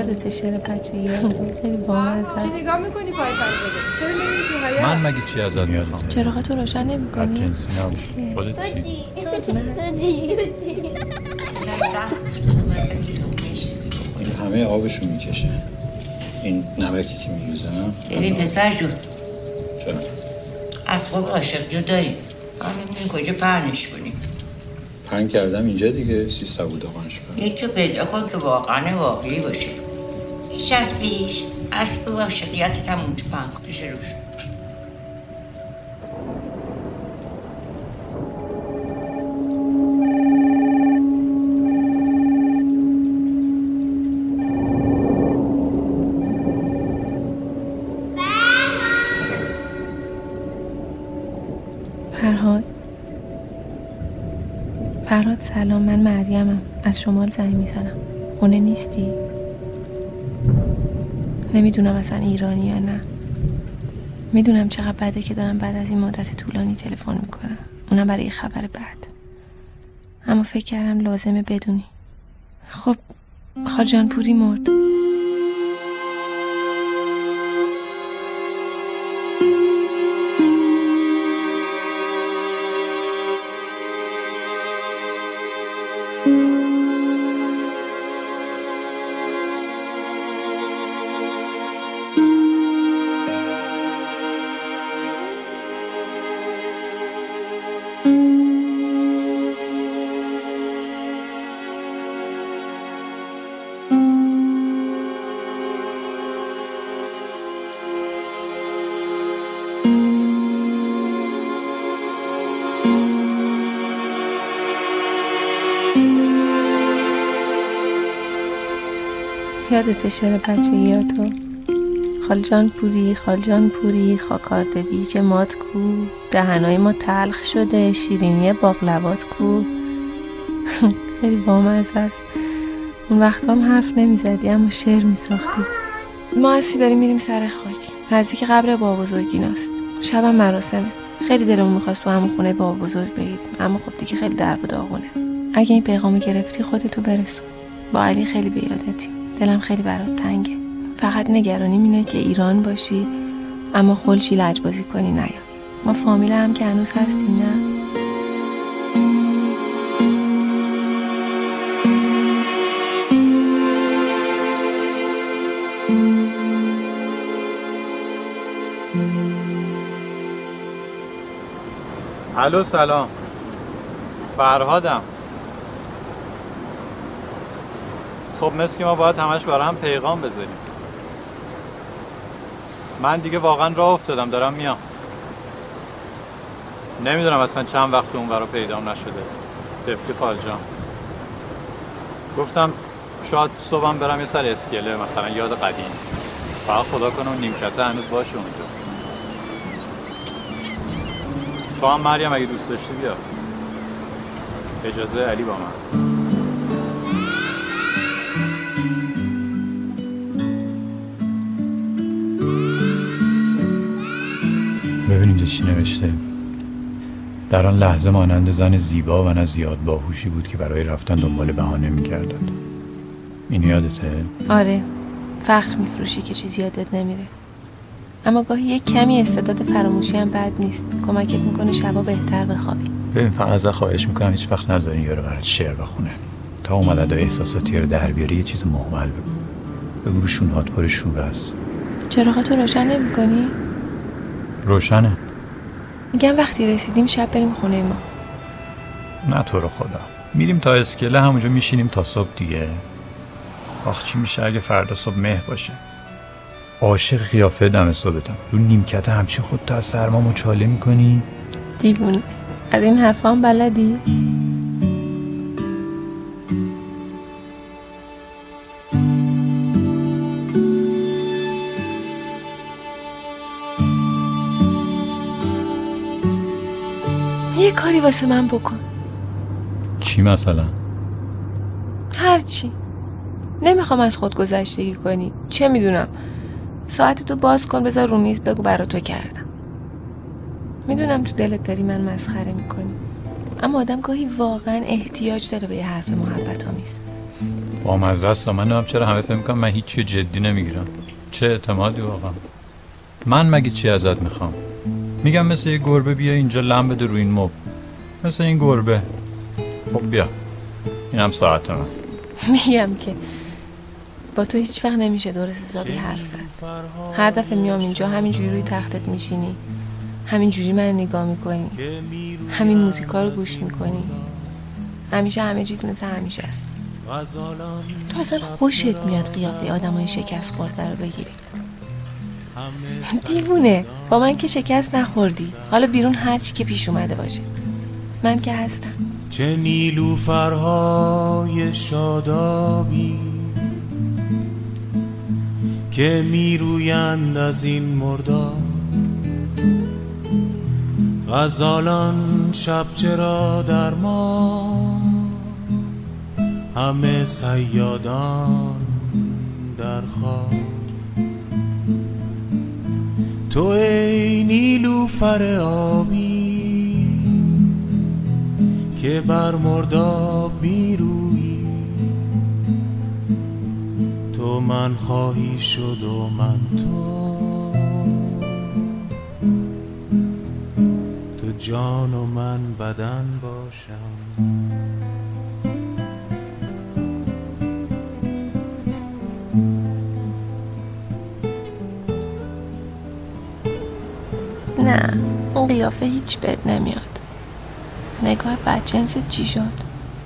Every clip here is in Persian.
یادت شعر بچگی خیلی بامزه است چی نگاه می‌کنی پای پای چرا نمیری تو حیاط من مگه چی ازت می‌خوام؟ چراغ تو روشن نمی‌کنی؟ جنسی نبود. خودت چی؟ این همه آبشو می‌کشه. این نمکی که میریزم. ببین پسر جون. چرا؟ اسباب عاشقی رو داریم. هم ببینیم کجا پرنش کنیم؟ پنگ کردم اینجا دیگه سیستا بوده خانش کنم. یکی پیدا کن که واقعا واقعی باشه. هیچ از پیش اسب عاشقیتت هم اونجا پنگ پیش روش. فرهاد. فرهاد سلام. من مریمم از شمال زنگ می‌زنم. خونه نیستی؟ نمی‌دونم اصلا ایرانی یا نه. می‌دونم چقدر بده که دارم بعد از این مدت طولانی تلفن می‌کنم. اونم برای خبر بد اما فکر کردم لازمه بدونی. خب خاجان پوری مرد. یادت شعر بچگیاتو خالجان پوری خالجان پوری خاکارد بیج مات کو. دهنای ما تلخ شده شیرینی باقلوات کو. خیلی بامزه است. اون وقت هم حرف نمی‌زدی اما شعر میساختی. ما اصفی داریم میریم سر خاک؟ نزدیک قبر بابا بزرگیناست شبم مراسمه. خیلی دلمون می‌خواست تو همون خونه بابا بزرگ بگیریم اما خب دیگه خیلی درب و داغونه. اگه این پیغامو گرفتی خودتو برسون. با علی خیلی به یادتی. دلم خیلی برات تنگه. فقط نگرانیم اینه که ایران باشی اما خلشی لجبازی کنی نیا. ما فامیل هم که هنوز هستیم نه؟ الو سلام. فرهادم. خب مثل که ما باید همش برای هم پیغام بذاریم من دیگه واقعا راه افتادم دارم میام. نمی‌دونم اصلا چند وقت اون برا پیدام نشده. تفلی خالجان گفتم شاید صبحم برم یه سر اسکله مثلا یاد قدیم. فقط خدا کنه اون نیمکته هنوز باشه اونجا. تو هم مریم اگه دوست داشتی بیا. اجازه علی با من. چی نوشته؟ در آن لحظه مانند زن زیبا و نه زیاد باهوشی بود که برای رفتن دنبال بهانه می‌کردد این یادته؟ آره. فخر میفروشی که چیزی یادت نمیره. اما گاهی یک کمی استعداد فراموشی هم بد نیست. کمکت می‌کنه شبا بهتر بخوابی. ببین فقط ازت خواهش می‌کنم هیچ وقت نذارین یارو برات شعر بخونه. تا اومده احساساتی رو در بیاری یه چیز محمل بگو. بگو رو شونهات پر شور است چراغاتو روشن نمی‌کنی؟ روشنه. میگم وقتی رسیدیم شب بریم خونه ما. نه تو رو خدا. میریم تا اسکله همونجا میشینیم تا صبح دیگه. آخ چی میشه اگه فردا صبح مه باشه؟ عاشق قیافه دم صبحتم. رو نیمکت همچین خودتو از سرما مچاله می‌کنی؟ دیوونه. از این حرفا هم بلدی؟ یه کاری واسه من بکن. چی مثلا؟ هرچی نمی‌خوام از خود گذشتگی کنی. چه می‌دونم؟ ساعت تو باز کن بذار رو میز بگو برا تو کردم. می‌دونم تو دلت داری من مسخره می‌کنی. اما آدم گاهی واقعا احتیاج داره به یه حرف محبت آمیز. با مزه است من نمیم چرا همه فکر می‌کنم من هیچی جدی نمی‌گیرم. چه اعتمادی واقعا. من مگه چی ازت می‌خوام؟ میگم مثل یه گربه بیا اینجا لم بده رو این مب. مثل این گربه. خب بیا. اینم ساعت من. میگم که با تو هیچ وقت نمیشه درست حسابی حرف زد. هر دفعه میام اینجا همینجوری روی تختت میشینی. همینجوری من نگاه می‌کنی. همین موزیکا رو گوش می‌کنی. همیشه همه چیز مثل همیشه است. تو اصلا خوشت میاد قیافه آدمای شکست خورده رو بگیری. دیوونه. با من که شکست نخوردی. حالا بیرون هرچی که پیش اومده باشه. من که هستم. چه نیلوفرهای شادابی که میرویند از این مردار غزالان شب چرا در ما؟ همه سیادان در خواب تو ای نیلوفر آبی که بر مرداب میرویی تو من خواهی شد و من تو. تو جان و من بدن باشم. نه. اون قیافه هیچ بد نمیاد. نگاه بدجنست چی شد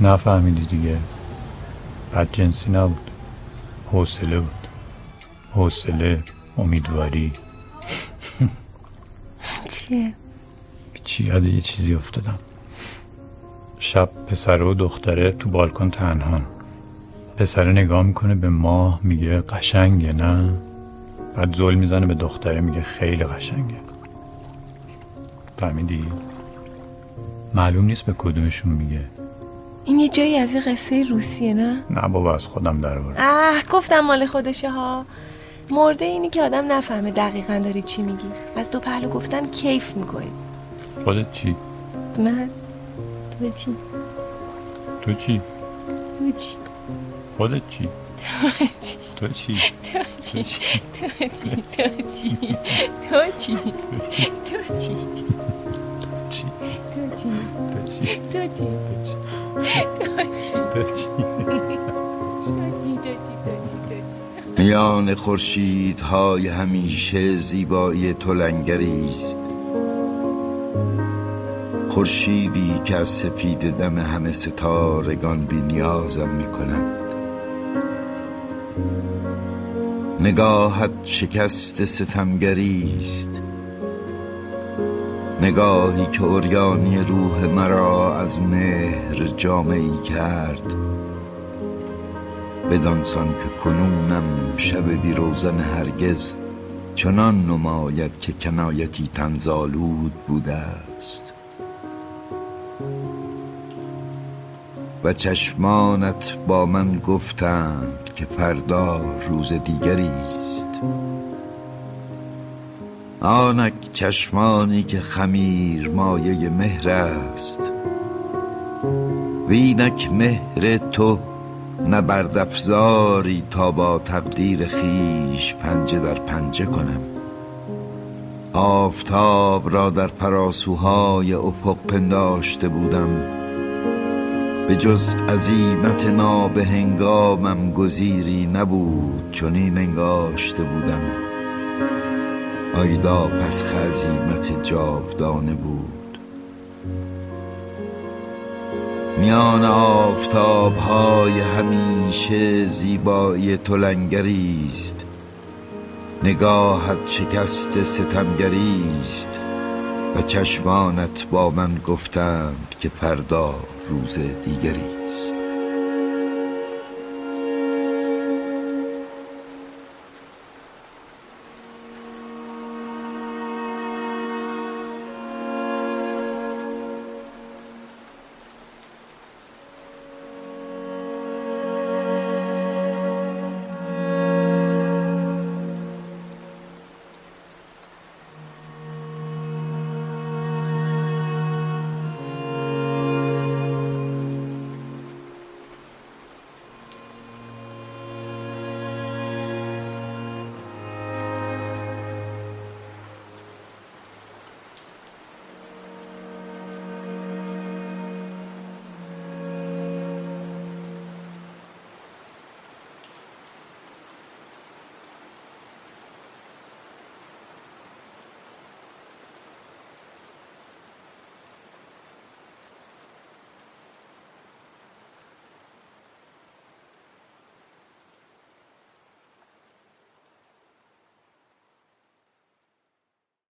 نفهمیدی دیگه. بد جنسی نبود. حوصله بود. حوصله امیدواری. چیه؟ چی؟ یاد یه چیزی افتادم. شب پسر و دختره تو بالکن تنهان. پسره نگاه می‌کنه به ماه میگه قشنگه نه؟ بعد زل می‌زنه به دختره میگه خیلی قشنگه. فهمیدی؟ معلوم نیست به کدومشون میگه این یه جایی از یه قصه روسیه نه نه بابا از خودم در. اه گفتم مال خودشه ها مرده اینی که آدم نفهمه دقیقا داری چی میگی از دو پهلو گفتن کیف می‌کنی خودت چی؟ من تو چی تو چی؟ تو چی خودت چی؟ تو چی؟ تو چی تو چی تو چی تو چی تو چی؟ تو چی تو چی؟ میان خورشیدهای همیشه زیبایی تو لنگری است. خورشیدی که از سپید دم همه ستارگان بی نیازم می کند نگاهت شکست ستمگری است. نگاهی که اوریانی روح مرا از مهر جامعی کرد. بدانسان که کنونم شب بی روزن هرگز چنان نماید که کنایتی تنزالود بوده است. و چشمانت با من گفتند که فردا روز دیگری است. آنک چشمانی که خمیر مایه مهر است. وینک مهر تو نبرد افزاری تا با تقدیر خیش پنجه در پنجه کنم. آفتاب را در پراسوهای افق پنداشته بودم. به جز عزیمت نابهنگامم گزیری نبود چنین انگاشته بودم. آیدا پس خزیمت جاودانه بود. میان آفتاب های همیشه زیبایی تو است. نگاهت شکست ستمگری است. و چشمانت با من گفتند که فردا روز دیگری.